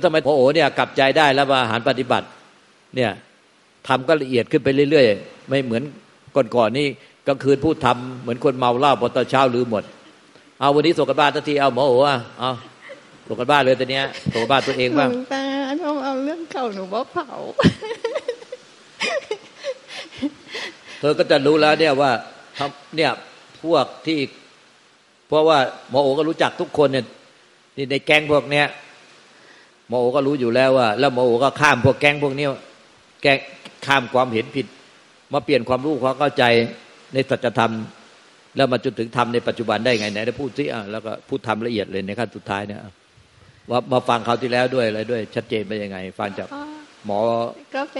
ไม่แล้วทำไมพอโอเนี่ยกลับใจได้แล้วมาอาหารปฏิบัติ เนี่ยทำก็ละเอียดขึ้นไปเรื่อยๆ ไม่เหมือนก่อนๆนี่กลางคืนพูดทำเหมือนคนเมาเหล้าพอตอนเช้าลืมหมด เอาวันนี้ส่งกันบ้านทันทีเอาหมอโอ้อะเอาส่งกันบ้านเลยตอนนี้ส่งกันบ้านตัวเองบ้างแต่เอาเอาเรื่องเก่าหนูบอกเผา เธอก็จะรู้แล้วเนี่ยว่าเนี่ยพวกที่ เพราะว่าหมอโอก็รู้จักทุกคนเนี่ยในแก๊งพวกเนี้ย หมอโอก็รู้อยู่แล้วว่า แล้วหมอโอก็ข้ามพวกแก๊งพวกนี้แก๊งข้ามความเห็นผิด มาเปลี่ยนความรู้ความเข้าใจในสัจธรรม แล้วมาจนถึงธรรมในปัจจุบันได้ไงไหนได้พูดสิอะแล้วก็พูดทำละเอียดเลยในขั้นสุดท้ายเนี่ยว่ามาฟังเขาที่แล้วด้วยอะไรด้วย ชัดเจนไปยังไง ฟังจากหมอ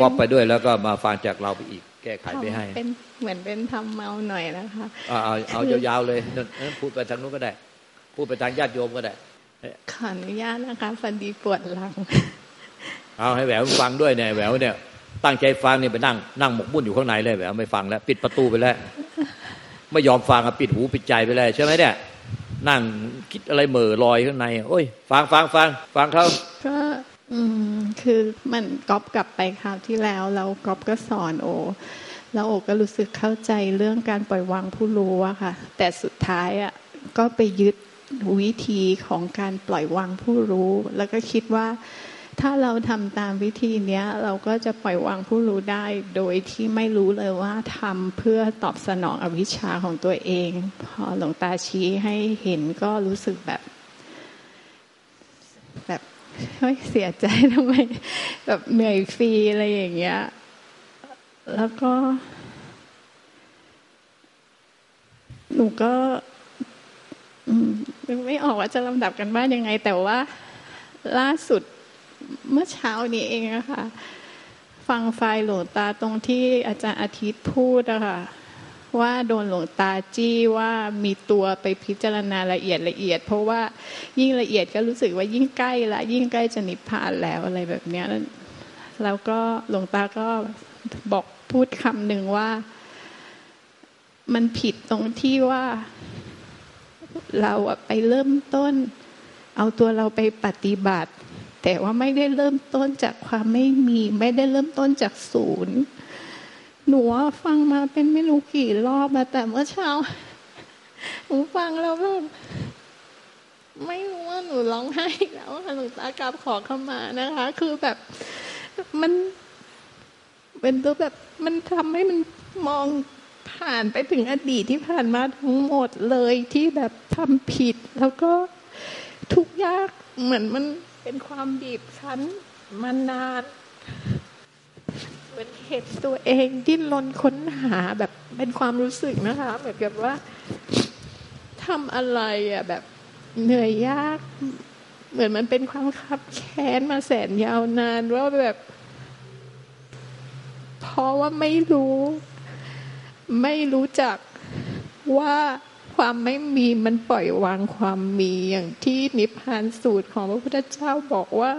ก็ไปด้วยแล้วก็มาฟังจากเราไปอีก แก้ไขไปให้เป็นเหมือนเป็นทำเมาหน่อยนะคะเอาเอาเอายาวๆเลยนั่นพูดไปทางนู้นก็ได้ พูดไปทางญาติโยมก็ได้ ขออนุญาตนะคะฟันดีปวดหลัง เอาให้แหววฟังด้วยเนี่ยแหววเนี่ย ตั้งใจฟังนี่ไปนั่งนั่งหมกมุ่นอยู่ข้างในเลยแหววไม่ฟังแล้ว ปิดประตูไปแล้ว ไม่ยอมฟังปิดหูปิดใจไปเลยใช่ไหมเนี่ยนั่งคิดอะไรเหม่อลอยข้างในโอ้ย ฟังฟังฟังฟังเขาก็อืมคือมันก๊อปกลับไปคราวที่แล้วแล้วก๊อปก็สอนโอ แล้วโอก็รู้สึกเข้าใจเรื่องการปล่อยวางผู้รู้อะค่ะ แต่สุดท้ายอะก็ไปยึด วิธีของการปล่อยวางผู้รู้ แล้วก็คิดว่า ถ้าเราทำตามวิธีเนี้ยเราก็จะปล่อยวางผู้รู้ได้ โดยที่ไม่รู้เลยว่าทำเพื่อตอบสนองอวิชชาของตัวเอง พอหลวงตาชี้ให้เห็นก็รู้สึกแบบ แบบเฮ้ยเสียใจทำไม แบบเหนื่อยฟรีอะไรอย่างเงี้ย แล้วก็ หนูก็ ไม่ออกว่าจะลำดับกันบ้านยังไง แต่ว่าล่าสุดเมื่อเช้านี้เองอะค่ะฟังไฟหลวงตาตรงที่อาจารย์อาทิตย์พูดอะค่ะว่าโดนหลวงตาจี้ว่ามีตัวไปพิจารณาละเอียดละเอียด เพราะว่ายิ่งละเอียดก็รู้สึกว่ายิ่งใกล้ละยิ่งใกล้จะนิพพานแล้วอะไรแบบเนี้ยแล้วก็หลวงตาก็บอกพูดคำหนึ่งว่า มันผิดตรงที่ว่า เราไปเริ่มต้น เอาตัวเราไปปฏิบัติ แต่ว่าไม่ได้เริ่มต้นจากความไม่มี ไม่ได้เริ่มต้นจากศูนย์ หนูฟังมาเป็นไม่รู้กี่รอบมาแต่เมื่อเช้าหนูฟังแล้วแบบไม่รู้ว่าหนูร้องไห้แล้วค่ะหลวงตากราบขอเข้ามานะคะ คือแบบมันเป็นตัวแบบมันทำให้มันมอง ผ่านไปถึงอดีตที่ผ่านมาทั้งหมดเลยที่แบบทำผิด แล้วก็ทุกยากเหมือนมันเป็นความบีบคั้นมานานเหมือนเห็นตัวเองดิ้นรนค้นหาแบบเป็นความรู้สึกนะคะแบบแบบว่าทำอะไรอะแบบเหนื่อยยาก เหมือนมันเป็นความคับแค้นมาแสนยาวนานว่าแบบ เพราะว่าไม่รู้ ไม่รู้จักว่าความไม่มีมันปล่อยวางความมีอย่างที่นิพพานสูตรของพระพุทธเจ้าบอกว่า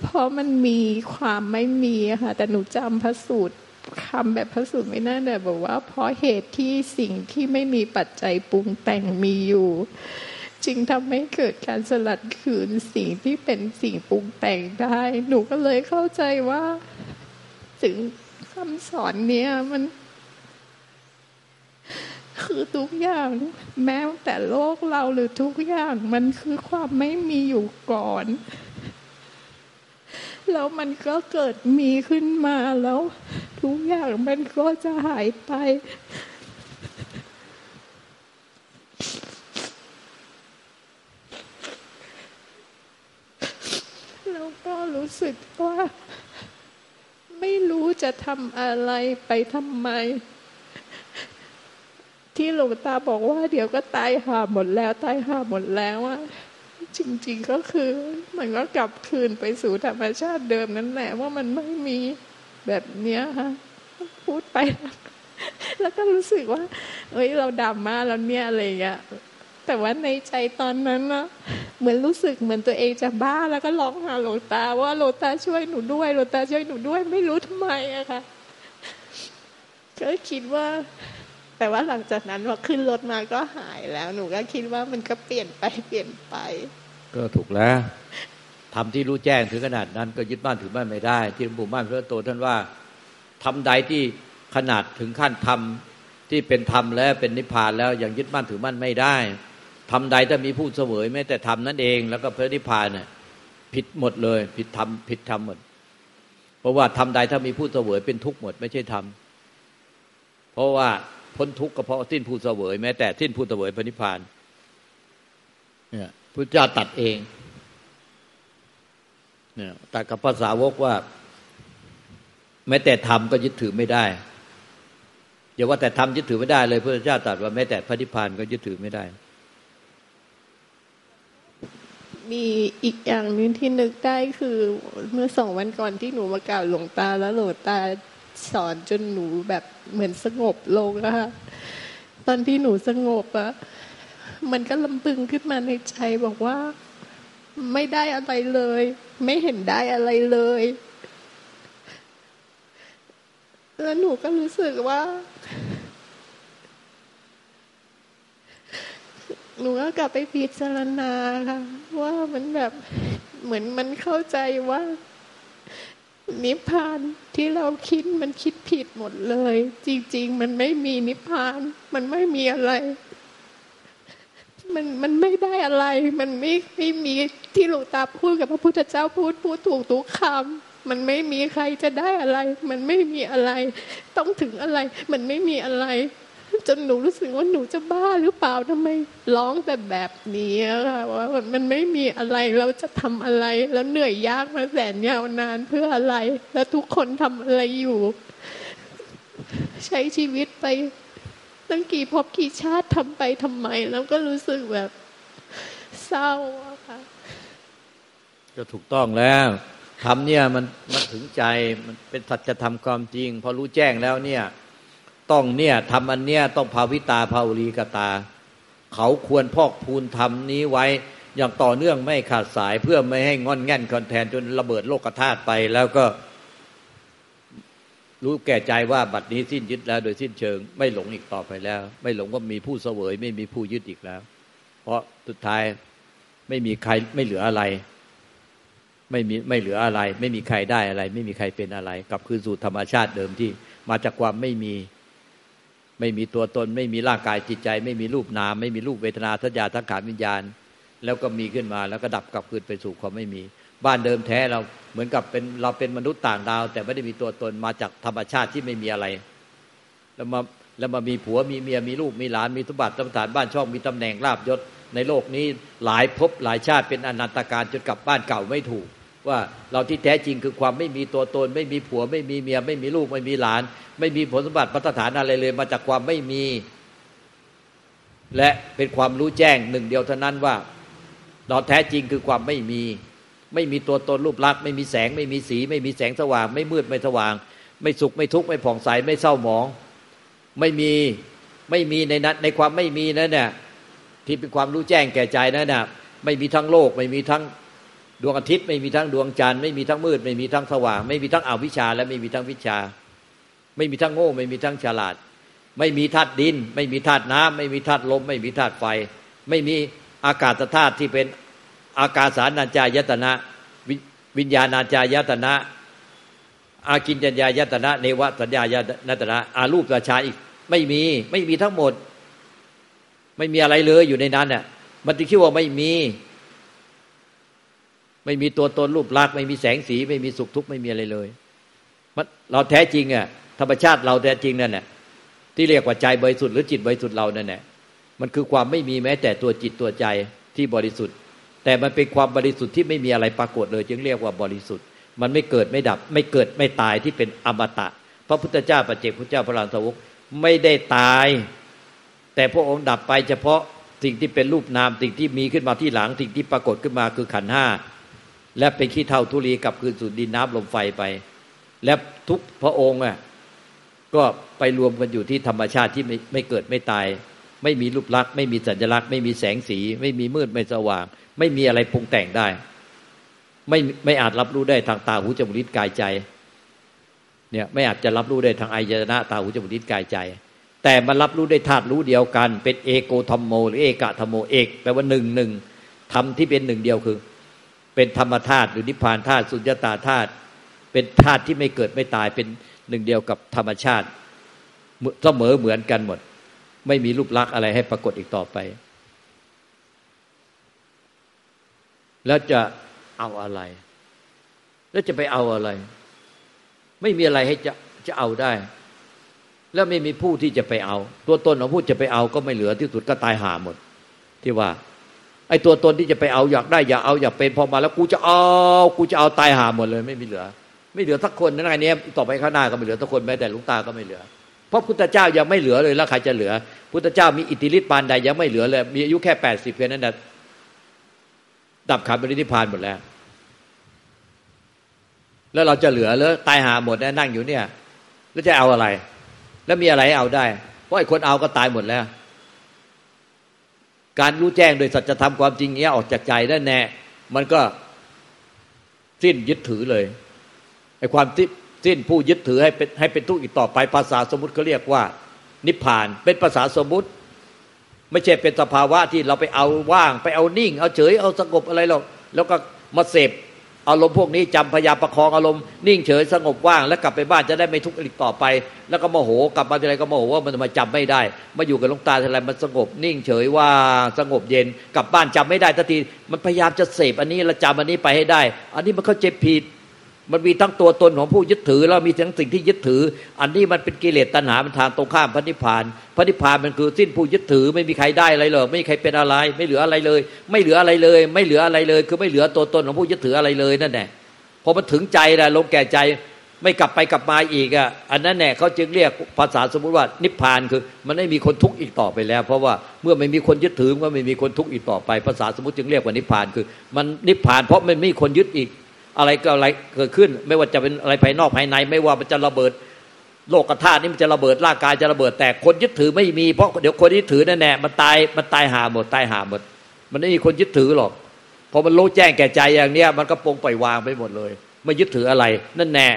เพราะมันมีความไม่มีค่ะแต่หนูจำพระสูตรคำแบบพระสูตรไม่น่าแต่บอกว่า เพราะเหตุที่สิ่งที่ไม่มีปัจจัยปรุงแต่งมีอยู่จึงทำให้เกิดการสลัดคืนสิ่งที่เป็นสิ่งปรุงแต่งได้ หนูก็เลยเข้าใจว่า ถึงคำสอนเนี้ยมัน คือทุกอย่าง แม้แต่โลกเราหรือทุกอย่าง มันคือความไม่มีอยู่ก่อน แล้วมันก็เกิดมีขึ้นมาแล้ว ทุกอย่างมันก็จะหายไป แล้วก็รู้สึกว่า ไม่รู้จะทำอะไรไปทำไม ที่หลวงตาบอกว่า เดี๋ยวก็ตายหาหมดแล้วตายหาหมดแล้วอะจริง ๆก็คือ มันก็กลับคืนไปสู่ธรรมชาติเดิมนั่นแหละ ว่ามันไม่มีแบบเนี้ยค่ะพูดไป แล้วก็รู้สึกว่า เอ้ยเราดำมาแล้วเนี่ยอะไรอย่างเงี้ยแต่ว่าในใจตอนนั้นนะเหมือนรู้สึกเหมือนตัวเองจะบ้าแล้วก็ร้องหาหลวงตา ว่าหลวงตาช่วยหนูด้วยหลวงตาช่วยหนูด้วย ไม่รู้ทำไมอะค่ะก็คิดว่า แต่ว่าหลังจากนั้นพอขึ้นรถมาก็หายแล้ว หนูก็คิดว่ามันก็เปลี่ยนไปเปลี่ยนไป ก็ถูกแล้วทำที่รู้แจ้งถึงขนาดนั้นก็ยึดบ้านถือบ้านไม่ได้ ที่หลวงปู่มั่นพระโตท่านว่าทำใดที่ขนาดถึงขั้นทำที่เป็นธรรมแล้วเป็นนิพพานแล้วยังยึดบ้านถือบ้านไม่ได้ทำใดถ้ามีผู้เสวยแม้แต่ทำนั่นเองแล้วก็พระนิพพานเนี่ยผิดหมดเลย ผิดธรรมผิดธรรมหมด เพราะว่าทำใดถ้ามีผู้เสวยเป็นทุกข์หมด ไม่ใช่ธรรมเพราะว่า พ้นทุกข์ก็เพราะสิ้นผู้เสวยแม้แต่สิ้นผู้เสวยพระนิพพานเนี่ยพุทธเจ้าตัดเองเนี่ยตัดกับภาษาวกว่า แม้แต่ธรรมก็ยึดถือไม่ได้อย่าว่าแต่ธรรมยึดถือไม่ได้เลยพระเจ้าตรัสว่าแม้แต่พระนิพพานก็ยึดถือไม่ได้ มีอีกอย่างนึงที่นึกได้คือเมื่อสองวันก่อนที่หนูมากล่าวหลวงตาแล้วหลวงตา สอนจนหนูแบบเหมือนสงบลงอะค่ะตอนที่หนูสงบอะมันก็ลำพึงขึ้นมาในใจบอกว่า ไม่ได้อะไรเลย ไม่เห็นได้อะไรเลย แล้วหนูก็รู้สึกว่า หนูก็กลับไปพิจารณาค่ะว่ามันแบบเหมือนมันเข้าใจว่า นิพพานที่เราคิดมันคิดผิดหมดเลย จริง ๆ มันไม่มีนิพพาน มันไม่มีอะไร มันมันไม่ได้อะไร มันไม่ไม่มีที่หลวงตาพูดกับพระพุทธเจ้าพูดพูดถูกทุกคำมันไม่มีใครจะได้อะไร มันไม่มีอะไร ต้องถึงอะไร มันไม่มีอะไร จนหนูรู้สึกว่าหนูจะบ้าหรือเปล่าทำไมร้องแต่แบบนี้ค่ะว่ามันไม่มีอะไรเราจะทำอะไร แล้วเหนื่อยยากมาแสนยาวนานเพื่ออะไร แล้วทุกคนทำอะไรอยู่ ใช้ชีวิตไปตั้งกี่พบกี่ชาติทำไปทำไม แล้วก็รู้สึกแบบเศร้าค่ะก็ถูกต้องแล้วทำเนี่ยมันมันถึงใจมันเป็นสัจธรรมความจริง พอรู้แจ้งแล้วเนี่ย ต้องเนี่ยทำอันเนี้ยต้องภาวิตาภาวุรีกตา เขาควรพอกพูนทำนี้ไว้อย่างต่อเนื่องไม่ขาดสายเพื่อไม่ให้งอนแง่นคอนแทนจนระเบิดโลกธาตุไป แล้วก็ รู้แก่ใจว่าบัดนี้สิ้นยึดแล้ว โดยสิ้นเชิง ไม่หลงอีกต่อไปแล้ว ไม่หลงว่ามีผู้เสวย ไม่มีผู้ยึดอีกแล้ว เพราะสุดท้ายไม่มีใครไม่เหลืออะไร ไม่มีไม่เหลืออะไร ไม่มีใครได้อะไร ไม่มีใครเป็นอะไร กลับคืนสู่ธรรมชาติเดิมที่มาจากความไม่มี ไม่มีตัวตน ไม่มีร่างกายจิตใจ ไม่มีรูปนาม ไม่มีรูปเวทนาสัญญาทั้งขานวิญญาณ แล้วก็มีขึ้นมาแล้วก็ดับกลับคืนไปสู่ความไม่มี บ้านเดิมแท้เราเหมือนกับเป็นเราเป็นมนุษย์ต่างดาว แต่ไม่ได้มีตัวตนมาจากธรรมชาติที่ไม่มีอะไร แล้วมาแล้วมามีผัวมีเมียมีลูกมีหลานมีสมบัติสมฐานบ้านช่องมีตำแหน่งลาบยศในโลกนี้หลายภพหลายชาติเป็นอนันตการจนกลับบ้านเก่าไม่ถูก ว่าเราที่แท้จริงคือความไม่มีตัวตน ไม่มีผัว ไม่มีเมีย ไม่มีลูกไม่มีหลาน ไม่มีผลสมบัติพัฒฐานอะไรเลย มาจากความไม่มี และเป็นความรู้แจ้งหนึ่งเดียวเท่านั้นว่า เราแท้จริงคือความไม่มี ไม่มีตัวตนรูปลักษณ์ไม่มีแสง ไม่มีสี ไม่มีแสงสว่าง ไม่มืดไม่สว่าง ไม่สุขไม่ทุกข์ไม่ผ่องใสไม่เศร้าหมอง ไม่มีไม่มีในนั้นในความไม่มีนั่นเนี่ยที่เป็นความรู้แจ้งแก่ใจนั่นน่ะไม่มีทั้งโลก ไม่มีทั้ง ดวงอาทิตย์ไม่มีทั้งดวงจันทร์ไม่มีทั้งมืด ไม่มีทั้งสว่าง ไม่มีทั้งอวิชชา และไม่มีทั้งวิชา ไม่มีทั้งโง่ ไม่มีทั้งฉลาด ไม่มีธาตุดิน ไม่มีธาตุน้ำไม่มีธาตุลม ไม่มีธาตุไฟ ไม่มีอากาศธาตุที่เป็นอากาสานัญจายตนะ วิญญาณัญจายตนะ อากินจัญญายตนะ เนวสัญญายตนะ อารูปราชาอีก ไม่มีไม่มีทั้งหมด ไม่มีอะไรเลยอยู่ในนั้นเนี่ยมันจะคิดว่าไม่มี ไม่มีตัวตนรูปลักษณ์ไม่มีแสงสีไม่มีสุขทุกข์ไม่มีอะไรเลยเราแท้จริงอะธรรมชาติเราแท้จริงนั่นแหละที่เรียกว่าใจบริสุทธิ์หรือจิตบริสุทธิ์เรานั่นแหละมันคือความไม่มีแม้แต่ตัวจิตตัวใจที่บริสุทธิ์ แต่มันเป็นความบริสุทธิ์ที่ไม่มีอะไรปรากฏเลย จึงเรียกว่าบริสุทธิ์ มันไม่เกิดไม่ดับ ไม่เกิดไม่ตายที่เป็นอมตะ พระพุทธเจ้าปัจเจกพุทธเจ้าพระลานสาวกไม่ได้ตาย แต่พระองค์ดับไปเฉพาะสิ่งที่เป็นรูปนามสิ่งที่มีขึ้นมาที่หลังสิ่งที่ปรากฏขึ้นมาคือขันห้า และเป็นขี้เท่าทุลีกับคืนสู่ดินน้ำลมไฟไป และทุกพระองค์อะก็ไปรวมกันอยู่ที่ธรรมชาติที่ไม่ไม่เกิดไม่ตาย ไม่มีรูปลักษณ์ไม่มีสัญลักษณ์ ไม่มีแสงสี ไม่มีมืดไม่สว่าง ไม่มีอะไรปรุงแต่งได้ ไม่ไม่อาจรับรู้ได้ทางตาหูจมูกลิ้นกายใจ เนี่ยไม่อาจจะรับรู้ได้ทางอายตนะตาหูจมูกลิ้นกายใจ แต่มันรับรู้ได้ธาตุรู้เดียวกัน เป็นเอโกธรรมโม หรือเอกะธรรมโมเอกแปลว่าหนึ่งหนึ่งธรรมที่เป็นหนึ่งเดียวคือ เป็นธรรมธาตุหรือนิพพานธาตุสุญญตาธาตุเป็นธาตุที่ไม่เกิดไม่ตายเป็นหนึ่งเดียวกับธรรมชาติเสมอเหมือนกันหมด ไม่มีรูปลักษณ์อะไรให้ปรากฏอีกต่อไป แล้วจะเอาอะไร แล้วจะไปเอาอะไร ไม่มีอะไรให้จะจะเอาได้ แล้วไม่มีผู้ที่จะไปเอา ตัวตนของผู้จะไปเอาก็ไม่เหลือที่สุดก็ตายหาหมด ที่ว่า ไอ้ตัวตนที่จะไปเอาอยากได้อยากเอาอยากเป็นพอมาแล้วกูจะเอากูจะเอาตายหาหมดเลย ไม่มีเหลือ ไม่เหลือสักคนนั่นไงเนี้ยต่อไปข้างหน้าก็ไม่เหลือสักคนแม้แต่ลุงตาก็ไม่เหลือเพราะพุทธเจ้ายังไม่เหลือเลยแล้วใครจะเหลือ พุทธเจ้ามีอิทธิฤทธิ์ปานใดยังไม่เหลือเลย มีอายุแค่แปดสิบเพียงนั้นนะดับขันบริธิพานหมดแล้ว แล้วเราจะเหลือแล้วตายหาหมดนะนั่งอยู่เนี่ย แล้วจะเอาอะไร แล้วมีอะไรเอาได้ เพราะไอ้คนเอาก็ตายหมดแล้ว การรู้แจ้งโดยสัจธรรมความจริงเนี้ยออกจากใจนั่แน่ มันก็สิ้นยึดถือเลยไอ้ความที่สิ้นผู้ยึดถือให้เป็นให้เป็นทุกข์อีกต่อไปภาษาสมมติเขาเรียกว่า นิพพานเป็นภาษาสมมติ ไม่ใช่เป็นสภาวะที่เราไปเอาว่าง ไปเอานิ่ง เอาเฉยเอาสงบอะไรหรอกแล้วก็มาเสพ อารมณ์พวกนี้จำพยายามประคองอารมณ์นิ่งเฉยสงบว่างแล้วกลับไปบ้านจะได้ไม่ทุกข์อีกต่อไป แล้วก็โมโหกลับมาทีไรก็โมโหว่ามันมาจำไม่ได้ มาอยู่กับหลวงตาทีไรมันสงบนิ่งเฉยว่างสงบเย็นกลับบ้านจำไม่ได้ทันทีมันพยายามจะเสพอันนี้แล้วจำอันนี้ไปให้ได้ อันนี้มันเข้าใจผิด มันมีทั้งตัวตนของผู้ยึดถือ แล้วมีทั้งสิ่งที่ยึดถือ อันนี้มันเป็นกิเลสตัณหามันทางตรงข้ามพระนิพพานพระนิพพานมันคือสิ้นผู้ยึดถือ ไม่มีใครได้อะไรเลยไม่มีใครเป็นอะไร ไม่เหลืออะไรเลย ไม่เหลืออะไรเลย ไม่เหลืออะไรเลย คือไม่เหลือตัวตนของผู้ยึดถืออะไรเลยนั่นแหละพอมันถึงใจแล้วลงแก่ใจไม่กลับไปกลับมาอีกอะอันนั้นแน่เขาจึงเรียกภาษาสมมุติว่านิพพานคือ มันไม่มีคนทุกข์อีกต่อไปแล้ว เพราะว่าเมื่อไม่มีคนยึดถือก็ไม่มีคนทุกข์อีกต่อไป ภาษาสมมติจึงเรียกว่านิพพานคือ มันนิพพานเพราะมันไม่มีคนยึดอีก อะไรก็อะไรเกิดขึ้น ไม่ว่าจะเป็นอะไรภายนอกภายใน ไม่ว่ามันจะระเบิด โลกธาตุนี่มันจะระเบิดร่างกายจะระเบิด แต่คนยึดถือไม่มีเพราะเดี๋ยวคนยึดถือนั่นแน่มันตายมันตายหาหมดตายหาหมด มันไม่มีคนยึดถือหรอกพอมันรู้แจ้งแก่ใจอย่างเนี้ยมันก็ปงปล่อยวางไปหมดเลย ไม่ยึดถืออะไรนั่นแน่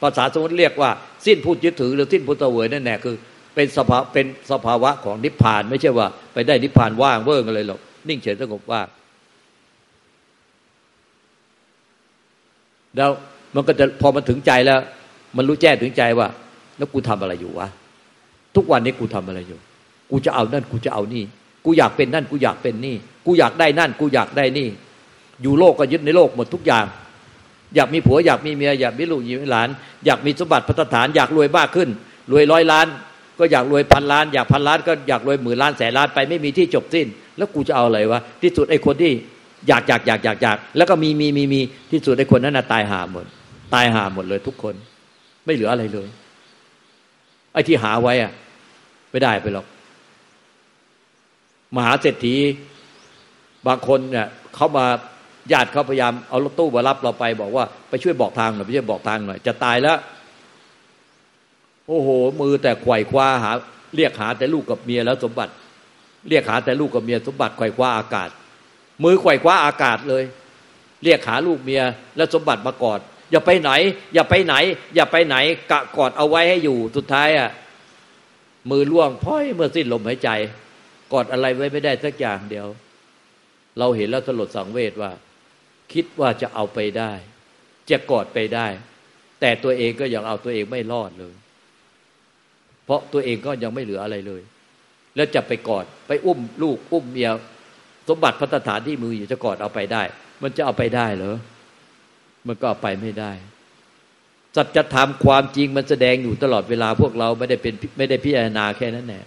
ภาษาสมมติเรียกว่า สิ้นพูดยึดถือหรือสิ้นพุทธเวยนั่นแน่คือเป็นสภาเป็นสภาวะของนิพพาน ไม่ใช่ว่า ไปได้นิพพานว่างเวิ้งอะไรหรอกนิ่งเฉยสงบว่าง แล้วมันก็จะพอมันถึงใจแล้ว มันรู้แจ้งถึงใจว่า แล้วกูทำอะไรอยู่วะทุกวันนี้กูทำอะไรอยู่ กูจะเอานั่นกูจะเอานี่ กูอยากเป็นนั่นกูอยากเป็นนี่ กูอยากได้นั่น กูอยากได้นี่ อยู่โลกก็ยึดในโลกหมดทุกอย่าง อยากมีผัวอยากมีเมียอยากมีลูกอยากมีหลาน อยากมีสมบัติพัฒฐาน อยากรวยมากขึ้น รวยร้อยล้าน ก็อยากรวยพันล้าน อยากพันล้านก็อยากรวยหมื่นล้านแสนล้านไปไม่มีที่จบสิ้น แล้วกูจะเอาอะไรวะที่สุดไอ้คนที่ อยากอยากอยากอยากอยากแล้วก็มีมีมีมีที่สุดในคนนั้นน่ะตายหาหมด ตายหาหมดเลยทุกคน ไม่เหลืออะไรเลย ไอ้ที่หาไว้อะไม่ได้ไปหรอก มหาเศรษฐี บางคนเนี่ยเขามาญาติเขาพยายามเอารถตู้มารับเราไปบอกว่าไปช่วยบอกทางหน่อยไปช่วยบอกทางหน่อยจะตายแล้ว โอ้โห มือแต่ไขว่คว้าหา เรียกหาแต่ลูกกับเมียแล้วสมบัติ เรียกหาแต่ลูกกับเมียสมบัติไขว่คว้าอากาศ มือไขว่คว้าอากาศเลย เรียกหาลูกเมียและสมบัติมากอดอย่าไปไหน อย่าไปไหน อย่าไปไหน กะกอดเอาไว้ให้อยู่สุดท้ายอะมือล่วงพ้อยเมื่อสิ้นลมหายใจ กอดอะไรไว้ไม่ได้สักอย่างเดียว เราเห็นแล้วสลดสังเวชว่า คิดว่าจะเอาไปได้ จะกอดไปได้ แต่ตัวเองก็ยังเอาตัวเองไม่รอดเลย เพราะตัวเองก็ยังไม่เหลืออะไรเลย แล้วจะไปกอดไปอุ้มลูกอุ้มเมีย สมบัติพัฒฐานที่มืออยู่จะกอดเอาไปได้ มันจะเอาไปได้เหรอ มันก็เอาไปไม่ได้ สัจธรรมความจริงมันแสดงอยู่ตลอดเวลาพวกเราไม่ได้เป็นไม่ได้พิจารณาแค่นั้นแหละ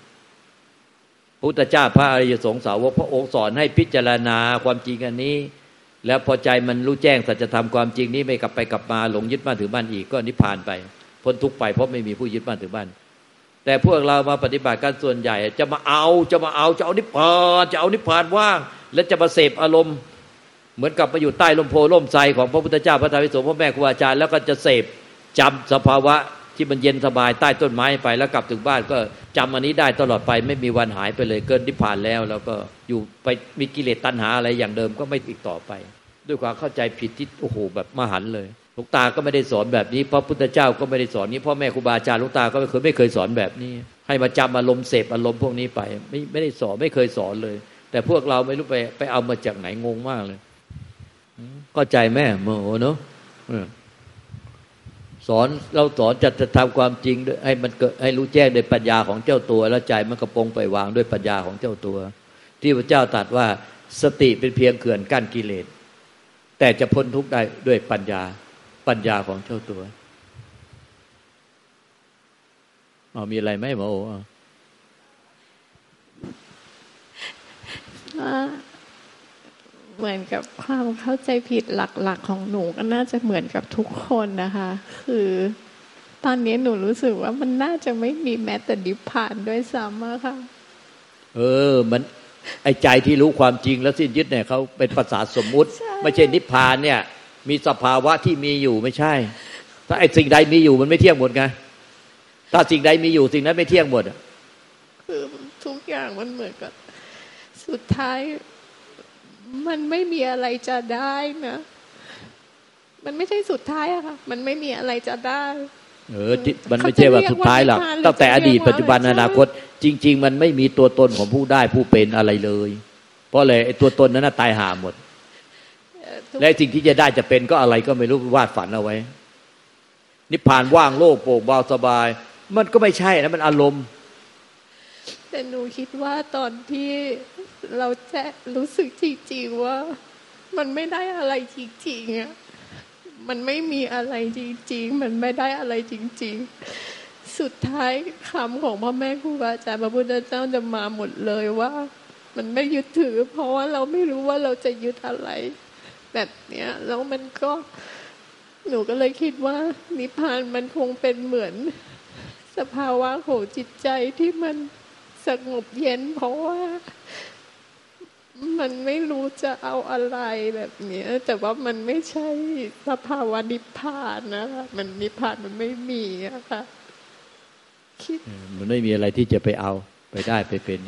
พุทธเจ้าพระอริยสงสาวกพระองค์สอนให้พิจารณาความจริงอันนี้ แล้วพอใจมันรู้แจ้งสัจธรรมความจริงนี้ไม่กลับไปกลับมาหลงยึดบ้านถือบ้านอีกก็นิพพานไปพ้นทุกไปเพราะไม่มีผู้ยึดบ้านถือบ้าน แต่พวกเรามาปฏิบัติกันส่วนใหญ่ จะมาเอาจะมาเอาจะเอานิพพานจะเอานิพพานว่าง และจะมาเสพอารมณ์ เหมือนกับมาอยู่ใต้ลมโพล่มไทรของพระพุทธเจ้าพระธรรมวิสุทธิพระแม่ครูอาจารย์แล้วก็จะเสพจำสภาวะที่มันเย็นสบายใต้ต้นไม้ไปแล้วกลับถึงบ้านก็จำอันนี้ได้ตลอดไปไม่มีวันหายไปเลยเกินนิพพานแล้ว แล้วก็อยู่ไปมีกิเลสตัณหาอะไรอย่างเดิมก็ไม่อีกต่อไป ด้วยความเข้าใจผิดที่โอ้โหแบบมหันเลย ลูกตาก็ไม่ได้สอนแบบนี้พระพุทธเจ้าก็ไม่ได้สอนนี้พ่อแม่ครูบาอาจารย์ลูกตาก็ไม่เคยไม่เคยสอนแบบนี้ ให้มาจำอารมณ์เสพอารมณ์พวกนี้ไป ไม่ไม่ได้สอนไม่เคยสอนเลย แต่พวกเราไม่รู้ไปไปเอามาจากไหนงงมากเลยก็ใจแม่โมโหเนาะสอนเราสอนจะจะทำความจริงด้วยให้มันเกิดให้รู้แจ้งด้วยปัญญาของเจ้าตัว แล้วใจมันกระปงไปวางด้วยปัญญาของเจ้าตัว ที่พระเจ้าตรัสว่าสติเป็นเพียงเขื่อนกั้นกิเลสแต่จะพ้นทุกข์ได้ด้วยปัญญา ปัญญาของเจ้าตัวอ๋อมีอะไรไหมหมอโอ้เหมือนกับความเข้าใจผิดหลักๆของหนูก็น่าจะเหมือนกับทุกคนนะคะ คือ ตอนนี้หนูรู้สึกว่ามันน่าจะไม่มีแม้แต่ดิพานด้วยซ้ำค่ะ เออ มัน ไอ้ใจที่รู้ความจริงแล้วสิ้นยึดเนี่ยเขาเป็นภาษาสมมุติ ไม่ใช่นิพพานเนี่ย มีสภาวะที่มีอยู่ไม่ใช่ ถ้าไอ้สิ่งใดมีอยู่มันไม่เที่ยงหมดไงถ้าสิ่งใดมีอยู่สิ่งนั้นไม่เที่ยงหมดคือทุกอย่างมันเหมือนกับสุดท้ายมันไม่มีอะไรจะได้นะ มันไม่ใช่สุดท้ายอะค่ะ มันไม่มีอะไรจะได้ เออ มันไม่ใช่ว่าสุดท้ายหรอก ตั้งแต่อดีตปัจจุบันอนาคต จริง ๆ มันไม่มีตัวตนของผู้ได้ผู้เป็นอะไรเลย เพราะเลยไอ้ตัวตนนั้นตายหาหมด และสิ่งที่จะได้จะเป็นก็อะไรก็ไม่รู้วาดฝันเอาไว้ นิพพานว่างโล่งโปร่งเบาสบาย มันก็ไม่ใช่นะมันอารมณ์ แต่หนูคิดว่าตอนที่เราจะรู้สึกจริงๆว่า มันไม่ได้อะไรจริงๆอะมันไม่มีอะไรจริง ๆ มันไม่ได้อะไรจริง ๆ สุดท้ายคำของพ่อแม่ครูบาอาจารย์พระพุทธเจ้าจะมาหมดเลยว่า มันไม่ยึดถือ เพราะว่าเราไม่รู้ว่าเราจะยึดอะไร แบบเนี้ยแล้วมันก็หนูก็เลยคิดว่านิพพานมันคงเป็นเหมือน สภาวะของจิตใจที่มันสงบเย็น เพราะว่ามันไม่รู้จะเอาอะไรแบบนี้แต่ว่ามันไม่ใช่สภาวะนิพพานนะคะมันนิพพานมันไม่มีอะค่ะคิดมันไม่มีอะไรที่จะไปเอาไปได้ไปเป็น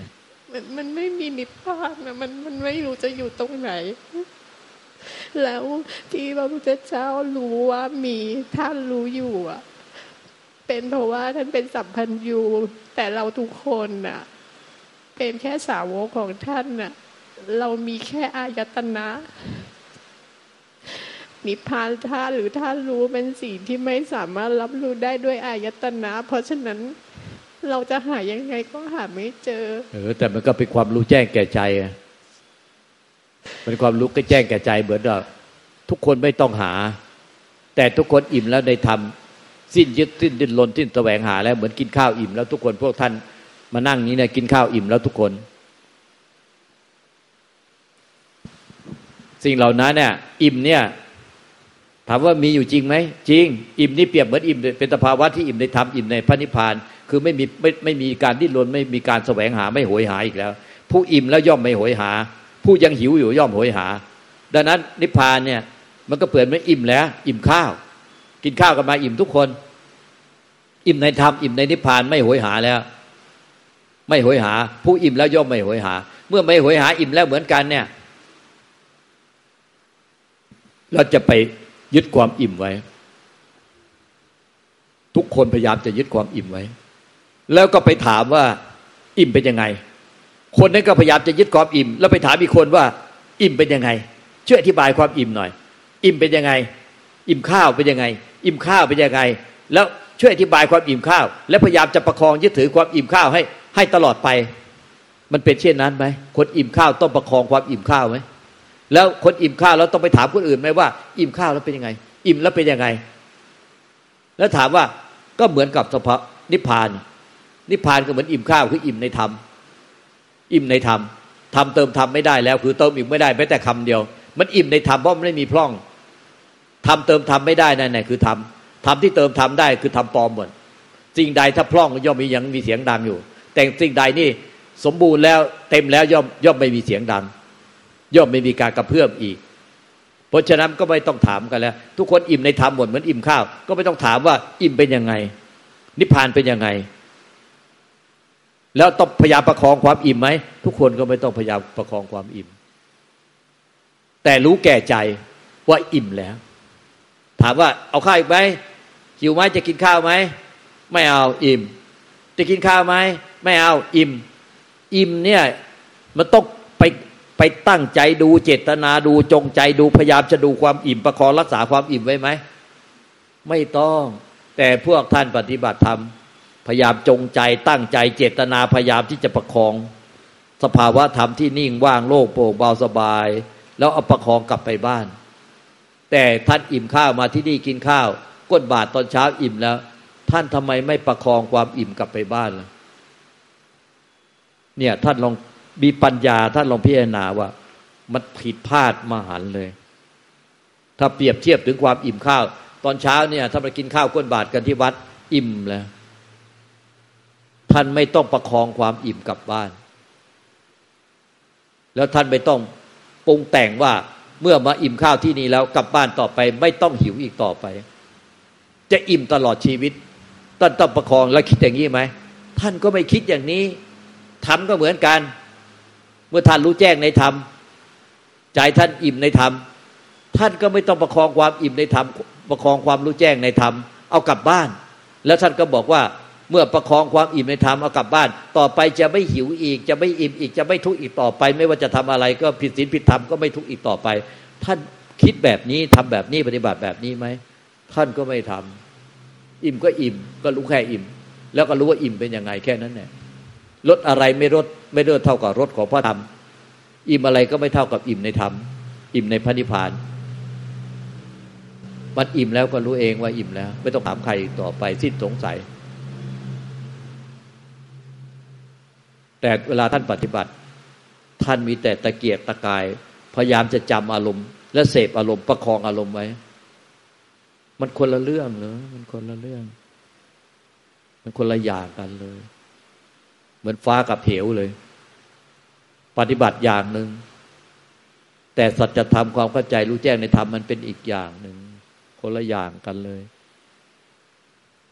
มันมันไม่มีนิพพานนะมันมันไม่รู้จะอยู่ตรงไหน แล้วที่พระพุทธเจ้ารู้ว่ามีท่านรู้อยู่อะเป็นเพราะว่าท่านเป็นสัมพันธ์อยู่แต่เราทุกคนน่ะ เป็นแค่สาวกของท่านน่ะ เรามีแค่อายตนะนิพพานธาตุหรือธาตุรู้เป็นสิ่งที่ไม่สามารถรับรู้ได้ด้วยอายตนะ เพราะฉะนั้นเราจะหายังไงก็หาไม่เจอ เออ แต่มันก็เป็นความรู้แจ้งแก่ใจ เป็นความรู้ก็แจ้งแก่ใจเหมือนว่าทุกคนไม่ต้องหา แต่ทุกคนอิ่มแล้วในธรรมสิ้นยึดสิ้นดิ้นรนสิ้นแสวงหาแล้วเหมือนกินข้าวอิ่มแล้วทุกคนพวกท่านมานั่งนี้เนี่ยกินข้าวอิ่มแล้วทุกคน สิ่งเหล่านั้นเนี่ยอิ่มเนี่ยถามว่ามีอยู่จริงไหมจริง อิ่มนี่เปรียบเหมือนอิ่มเป็นสภาวะที่อิ่มในธรรมอิ่มในพระนิพพาน คือไม่มีไม่ไม่มีการดิ้นรนไม่มีการแสวงหาไม่โหยหาอีกแล้ว ผู้อิ่มแล้วย่อมไม่โหยหา ผู้ยังหิวอยู่ย่อมโหยหา ดังนั้นนิพพานเนี่ย มันก็เปลี่ยนไม่อิ่มแล้ว อิ่มข้าว กินข้าวกันมาอิ่มทุกคน อิ่มในธรรมอิ่มในนิพพานไม่โหยหาแล้ว ไม่โหยหา ผู้อิ่มแล้วย่อมไม่โหยหา เมื่อไม่โหยหาอิ่มแล้วเหมือนกันเนี่ย เราจะไปยึดความอิ่มไว้ ทุกคนพยายามจะยึดความอิ่มไว้ แล้วก็ไปถามว่า อิ่มเป็นยังไง คนนั้นก็พยายามจะยึดความอิ่ม แล้วไปถามอีกคนว่า อิ่มเป็นยังไง ช่วยอธิบายความอิ่มหน่อย อิ่มเป็นยังไง อิ่มข้าวเป็นยังไง อิ่มข้าวเป็นยังไง แล้วช่วยอธิบายความอิ่มข้าว และพยายามจะประคองยึดถือความอิ่มข้าวให้ให้ตลอดไป มันเป็นเช่นนั้นไหมคนอิ่มข้าวต้องประคองความอิ่มข้าวไหมแล้วคนอิ่มข้าวเราต้องไปถามคนอื่นไหมว่า อิ่มข้าวแล้วเป็นยังไง อิ่มแล้วเป็นยังไง แล้วถามว่าก็เหมือนกับสภานิพพาน นิพพานก็เหมือนอิ่มข้าวคืออิ่มในธรรม อิ่มในธรรมธรรมเติมธรรมไม่ได้แล้ว คือเติมอิ่มไม่ได้แม้แต่คำเดียว มันอิ่มในธรรมเพราะมันไม่มีพร่องธรรมเติมธรรมไม่ได้นั่นแหละคือธรรมธรรมที่เติมธรรมได้คือธรรมปลอมหมดสิ่งใดถ้าพร่องย่อมมียังมีเสียงดังอยู่ แต่สิ่งใดนี่สมบูรณ์แล้วเต็มแล้วย่อมย่อมไม่มีเสียงดัง ย่อมไม่มีการกระเพื่อมอีก เพราะฉะนั้นก็ไม่ต้องถามกันแล้ว ทุกคนอิ่มในธรรมหมดเหมือนอิ่มข้าว ก็ไม่ต้องถามว่าอิ่มเป็นยังไง นิพพานเป็นยังไง แล้วต้องพยายามประคองความอิ่มไหมทุกคนก็ไม่ต้องพยายามประคองความอิ่ม แต่รู้แก่ใจว่าอิ่มแล้ว ถามว่าเอาข้าวอีกไหมหิวไหมจะกินข้าวไหมไม่เอาอิ่ม จะกินข้าวไหมไม่เอาอิ่ม อิ่มเนี่ยมันต้องไปไปตั้งใจดูเจตนาดูจงใจดูพยายามจะดูความอิ่มประคองรักษาความอิ่มไว้ไหมไม่ต้อง แต่พวกท่านปฏิบัติธรรม พยายามจงใจตั้งใจเจตนาพยายามที่จะประคอง สภาวะธรรมที่นิ่งว่างโล่งโปร่งเบาสบาย แล้วเอาประคองกลับไปบ้าน แต่ท่านอิ่มข้าวมาที่นี่กินข้าวก้นบาทตอนเช้าอิ่มแล้ว ท่านทำไมไม่ประคองความอิ่มกลับไปบ้านล่ะเนี่ยท่านลองมีปัญญาท่านลองพิจารณาว่า มันผิดพลาดมหันเลย ถ้าเปรียบเทียบถึงความอิ่มข้าว ตอนเช้าเนี่ยถ้าไปกินข้าวก้นบาทกันที่วัดอิ่มแล้ว ท่านไม่ต้องประคองความอิ่มกลับบ้าน แล้วท่านไม่ต้องปรุงแต่งว่าเมื่อมาอิ่มข้าวที่นี่แล้วกลับบ้านต่อไป ไม่ต้องหิวอีกต่อไป จะอิ่มตลอดชีวิตท่านต้องประคองแล้วคิดอย่างนี้ไหมท่านก็ไม่คิดอย่างนี้ทำก็เหมือนกัน เมื่อท่านรู้แจ้งในธรรมใจท่านอิ่มในธรรมท่านก็ไม่ต้องประคองความอิ่มในธรรมประคองความรู้แจ้งในธรรมเอากลับบ้าน แล้วท่านก็บอกว่า เมื่อประคองความอิ่มในธรรมเอากลับบ้าน ต่อไปจะไม่หิวอีก จะไม่อิ่มอีกจะไม่ทุกข์อีกต่อไป ไม่ว่าจะทำอะไรก็ผิดศีลผิดธรรมก็ไม่ทุกข์อีกต่อไป ท่านคิดแบบนี้ทำแบบนี้ปฏิบัติแบบนี้ไหมท่านก็ไม่ทำอิ่มก็อิ่ม ก็รู้แค่อิ่ม แล้วก็รู้ว่าอิ่มเป็นยังไงแค่นั้นแหละรถอะไรไม่รถไม่เลิศเท่ากับรถของพระธรรม อิ่มอะไรก็ไม่เท่ากับอิ่มในธรรม อิ่มในพระนิพพานมันอิ่มแล้วก็รู้เองว่าอิ่มแล้ว ไม่ต้องถามใครต่อไปสิ้นสงสัย แต่เวลาท่านปฏิบัติ ท่านมีแต่ตะเกียกตะกาย พยายามจะจำอารมณ์ และเสพอารมณ์ประคองอารมณ์ไว้ มันคนละเรื่องเนอะมันคนละเรื่อง มันคนละอย่างกันเลย เหมือนฟ้ากับเหวเลย ปฏิบัติอย่างหนึ่งแต่สัจธรรมความเข้าใจรู้แจ้งในธรรมมันเป็นอีกอย่างหนึ่งคนละอย่างกันเลย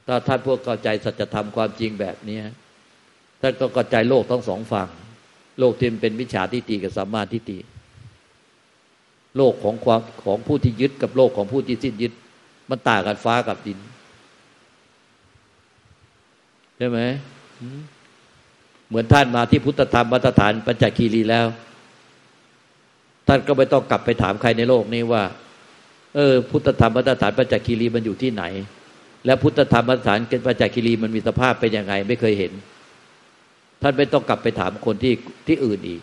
ถ้าท่านพวกเข้าใจสัจธรรมความจริงแบบนี้ ท่านต้องเข้าใจโลกทั้งสองฝั่ง โลกที่เป็นมิจฉาทิฏฐิกับสัมมาทิฏฐิโลกของความของผู้ที่ยึดกับโลกของผู้ที่สิ้นยึด มันต่างกันฟ้ากับดินใช่ไหมเหมือนท่านมาที่พุทธธรรมมาตรฐานปัญจคีรีแล้ว ท่านก็ไม่ต้องกลับไปถามใครในโลกนี้ว่า เออ พุทธธรรมมาตรฐานปัญจคีรีมันอยู่ที่ไหน และพุทธธรรมมาตรฐานปัญจคีรีมันมีสภาพเป็นยังไง ไม่เคยเห็น ท่านไม่ต้องกลับไปถามคนที่ที่อื่นอีก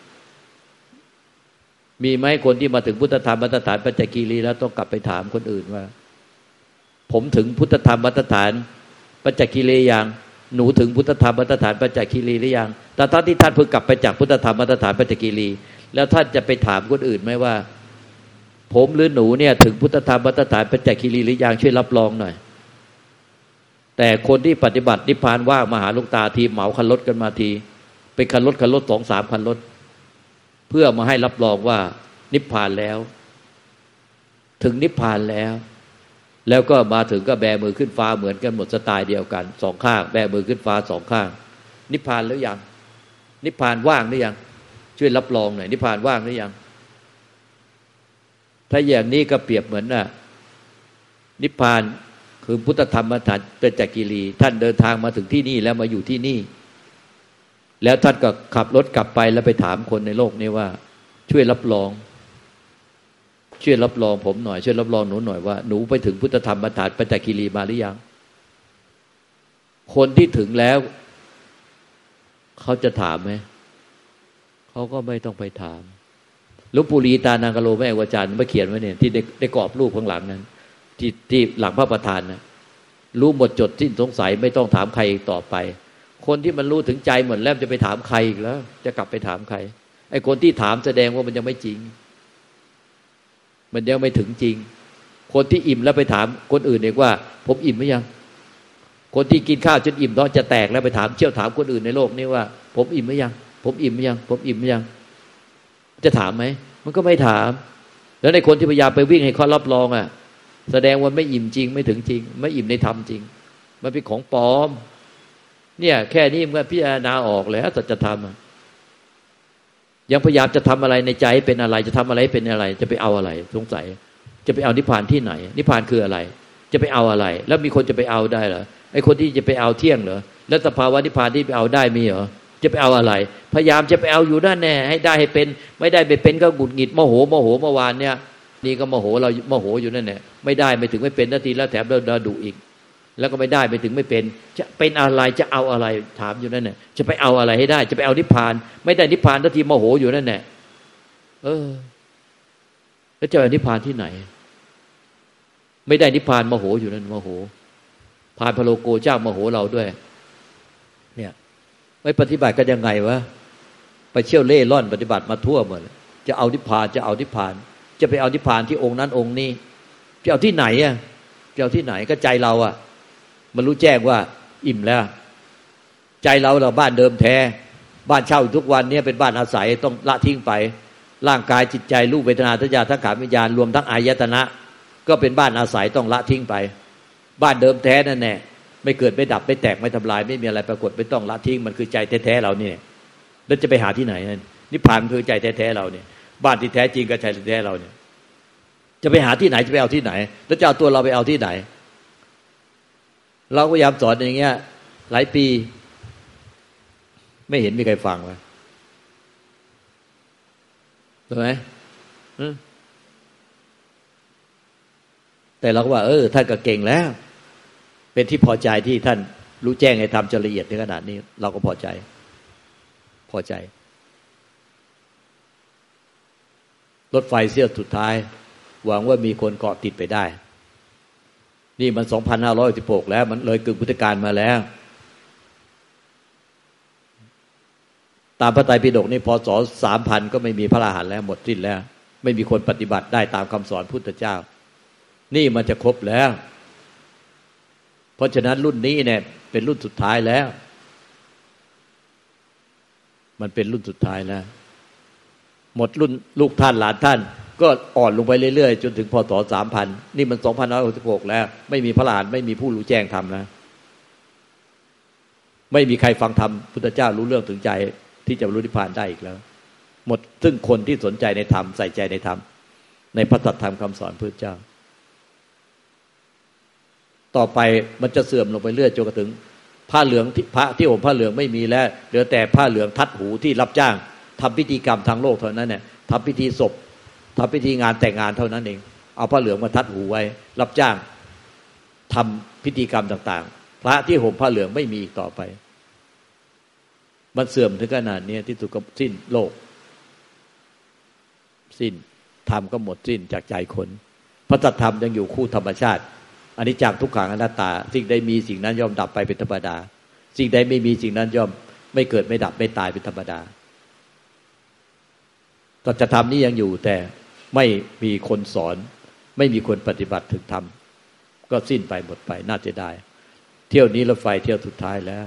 มีไหมคนที่มาถึงพุทธธรรมมาตรฐานปัญจคีรีแล้วต้องกลับไปถามคนอื่นว่า ผมถึงพุทธธรรมมาตรฐานปัญจคีรีอย่างหนูถึงพุทธธรรมมาตรฐานปัจจคีรีหรือยังแต่ตอนที่ท่านเพิ่งกลับไปจากพุทธธรรมมาตรฐานปัจจคีรี แล้วท่านจะไปถามคนอื่นไหมว่า ผมหรือหนูเนี่ย ถึงพุทธธรรมมาตรฐานปัจจคีรีหรือยังช่วยรับรองหน่อย แต่คนที่ปฏิบัตินิพพานว่างมาหาลุงตาทีเหมาคันรถกันมาที เป็นคันรถคันรถสองสามคันรถ เพื่อมาให้รับรองว่านิพพานแล้ว ถึงนิพพานแล้ว แล้วก็มาถึงก็แบมือขึ้นฟ้าเหมือนกันหมดสไตล์เดียวกันสองข้าง แบมือขึ้นฟ้าสองข้าง นิพพานหรือยัง นิพพานว่างหรือยัง ช่วยรับรองหน่อยนิพพานว่างหรือยัง ถ้าอย่างนี้ก็เปรียบเหมือนน่ะนิพพาน คือพุทธธรรมฐานเป็นจักรี ท่านเดินทางมาถึงที่นี่แล้วมาอยู่ที่นี่ แล้วท่านก็ขับรถกลับไปแล้วไปถามคนในโลกนี้ว่า ช่วยรับรอง ช่วยรับรองผมหน่อย ช่วยรับรองหนูหน่อยว่าหนูไปถึงพุทธธรรมบรรทัดปัญจคีรีมาหรือยัง คนที่ถึงแล้ว เขาจะถามไหมเขาก็ไม่ต้องไปถามลุงปุรีตานางกะโลแม่วาจารย์มาเขียนไว้เนี่ยที่ได้กรอบรูปข้างหลังนั้น ที่ที่หลังพระประธานนะรู้หมดจดสิ้นสงสัยไม่ต้องถามใครต่อไป คนที่มันรู้ถึงใจหมดแล้วจะไปถามใครอีกแล้ว จะกลับไปถามใคร ไอ้คนที่ถามแสดงว่ามันยังไม่จริง มันยังไม่ถึงจริง คนที่อิ่มแล้วไปถามคนอื่นเองว่า ผมอิ่มไหมยัง คนที่กินข้าวจนอิ่มท้องจะแตกแล้วไปถามเชี่ยวถามคนอื่นในโลกนี้ว่า ผมอิ่มไหมยัง ผมอิ่มไหมยัง ผมอิ่มไหมยัง จะถามไหมมันก็ไม่ถาม แล้วในคนที่พยายามไปวิ่งให้เขารับรองอะ แสดงว่าไม่อิ่มจริงไม่ถึงจริง ไม่อิ่มในธรรมจริง มันเป็นของปลอม เนี่ย แค่นี้มันพิจารณาออกแล้วสัจธรรมยังพยายามจะทำอะไรในใจเป็นอะไร จะทำอะไรเป็นอะไร จะไปเอาอะไร สงสัย จะไปเอานิพพานที่ไหน นิพพานคืออะไร จะไปเอาอะไร แล้วมีคนจะไปเอาได้เหรอไอ้คนที่จะไปเอาเที่ยงเหรอแล้วสภาวะนิพพานที่ไปเอาได้มีเหรอจะไปเอาอะไร พยายามจะไปเอาอยู่นั่นแน่ให้ได้ให้เป็น ไม่ได้ไปเป็นก็หงุดหงิดโมโหโมโหเมื่อวานเนี่ย นี่ก็โมโหเราโมโหอยู่นั่นแน่ไม่ได้ไม่ถึงไม่เป็นนาทีแล้วแถมเราดุอีก แล้วก็ไม่ได้ไม่ถึงไม่เป็น จะเป็นอะไรจะเอาอะไรถามอยู่นั่นแน่จะไปเอาอะไรให้ได้ จะไปเอานิพพาน ไม่ได้นิพพานนาทีโมโหอยู่นั่นแน่เออ แล้วจะเอานิพพานที่ไหน ไม่ได้นิพพานโมโหอยู่นั่นโมโหพานพระโลโกเจ้าโมโหเราด้วย เนี่ยไปปฏิบัติกันยังไงวะไปเชี่ยวเล่ร่อนปฏิบัติมาทั่วหมดจะเอานิพพานจะเอานิพพาน จะไปเอานิพพานที่องค์นั้นองค์นี้จะเอาที่ไหนอะจะเอาที่ไหนก็ใจเราอะ มันรู้แจ้งว่า อิ่มแล้ว ใจเราเราบ้านเดิมแท้ บ้านเช่าทุกวันนี้เป็นบ้านอาศัยต้องละทิ้งไป ร่างกายจิตใจรูปเวทนาทัญญาทั้งขาวิญญาณรวมทั้งอายตนะ ก็เป็นบ้านอาศัยต้องละทิ้งไป บ้านเดิมแท้นั่นแน่ไม่เกิดไม่ดับไม่แตกไม่ทำลาย ไม่มีอะไรปรากฏไม่ต้องละทิ้งมันคือใจแท้ๆเราเนี่ยแล้วจะไปหาที่ไหนนั่นนิพพานคือใจแท้ๆเราเนี่ย บ้านที่แท้จริงกับใจแท้เราเนี่ย จะไปหาที่ไหนจะไปเอาที่ไหน แล้วจะเอาตัวเราไปเอาที่ไหน เราพยายามสอนอย่างเงี้ย หลายปี ไม่เห็นมีใครฟังเลยถูกไหมแต่เราก็ว่า เออท่านก็เก่งแล้ว เป็นที่พอใจที่ท่านรู้แจ้งให้ทำจนละเอียดในขนาดนี้ เราก็พอใจ พอใจ รถไฟเสี้ยวสุดท้าย หวังว่ามีคนเกาะติดไปได้ นี่มัน 2,516 แล้ว มันเลยกึ่งพุทธกาลมาแล้ว ตามพระไตรปิฎกนี่พศสามพันก็ไม่มีพระอรหันต์แล้วหมดสิ้นแล้ว ไม่มีคนปฏิบัติได้ตามคำสอนพุทธเจ้า นี่มันจะครบแล้ว เพราะฉะนั้นรุ่นนี้เนี่ย เป็นรุ่นสุดท้ายแล้ว มันเป็นรุ่นสุดท้ายแล้ว หมดรุ่นลูกท่านหลานท่าน ก็อ่อนลงไปเรื่อยๆ จนถึงพศสามพันนี่มันสองพันร้อยหกสิบหกแล้ว ไม่มีพระหลานไม่มีผู้รู้แจ้งธรรมนะไม่มีใครฟังธรรมพุทธเจ้ารู้เรื่องถึงใจที่จะรู้นิพพานได้อีกแล้ว หมดซึ่งคนที่สนใจในธรรมใส่ใจในธรรมในพระตัตธรรมคำสอนพุทธเจ้า ต่อไปมันจะเสื่อมลงไปเรื่อยจนกระถึง ผ้าเหลืองพระที่ห่มผ้าเหลืองไม่มีแล้วเหลือแต่ผ้าเหลืองทัดหูที่รับจ้าง ทำพิธีกรรมทางโลกเท่านั้นเนี่ยทำพิธีศพทำพิธีงานแต่งงานเท่านั้นเอง เอาผ้าเหลืองมาทัดหูไว้ รับจ้างทำพิธีกรรมต่าง ๆ พระที่ห่มผ้าเหลืองไม่มีอีกต่อไป มันเสื่อมถึงขนาดนี้ที่สุดก็สิ้นโลก สิ้นธรรมก็หมดสิ้นจากใจคน พระธรรมยังอยู่คู่ธรรมชาติอันนี้จากทุกขังอนัตตา สิ่งใดมีสิ่งนั้นย่อมดับไปเป็นธรรมดา สิ่งใดไม่มีสิ่งนั้นย่อมไม่เกิดไม่ดับไม่ตายเป็นธรรมดา ตจะทำนี้ยังอยู่แต่ไม่มีคนสอน ไม่มีคนปฏิบัติถึงธรรมก็สิ้นไปหมดไปน่าจะได้ เที่ยวนี้รถไฟเที่ยวสุดท้ายแล้ว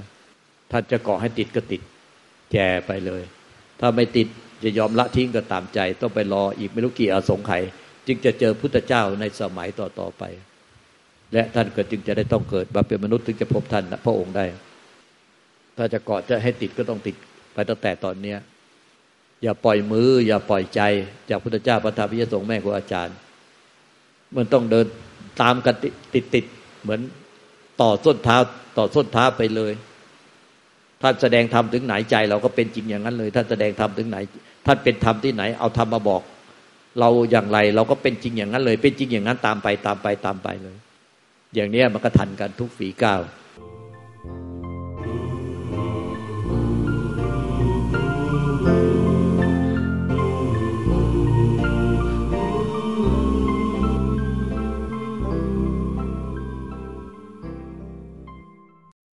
ท่านจะเกาะให้ติดก็ติดแก่ไปเลย ถ้าไม่ติดจะยอมละทิ้งก็ตามใจ ต้องไปรออีกไม่รู้กี่อสงไขยจึงจะเจอพุทธเจ้าในสมัยต่อๆไป และท่านก็จึงจะได้ต้องเกิดมาเป็นมนุษย์ถึงจะพบท่านพระองค์ได้ ถ้าจะเกาะจะให้ติดก็ต้องติดไปตั้งแต่ตอนเนี้ย อย่าปล่อยมือ อย่าปล่อยใจ จากพุทธเจ้าพระธรรมพิยสงฆ์แม่ครูอาจารย์ มันต้องเดินตามกันติดติดเหมือนต่อส้นเท้าต่อส้นเท้าไปเลยท่านแสดงธรรมถึงไหนใจ เราก็เป็นจริงอย่างนั้นเลยท่านแสดงธรรมถึงไหน ท่านเป็นธรรมที่ไหน เอาธรรมมาบอก เราอย่างไรเราก็เป็นจริงอย่างนั้นเลย เป็นจริงอย่างนั้นตามไปตามไปตามไปเลย อย่างนี้มันก็ทันกันทุกฝีก้าว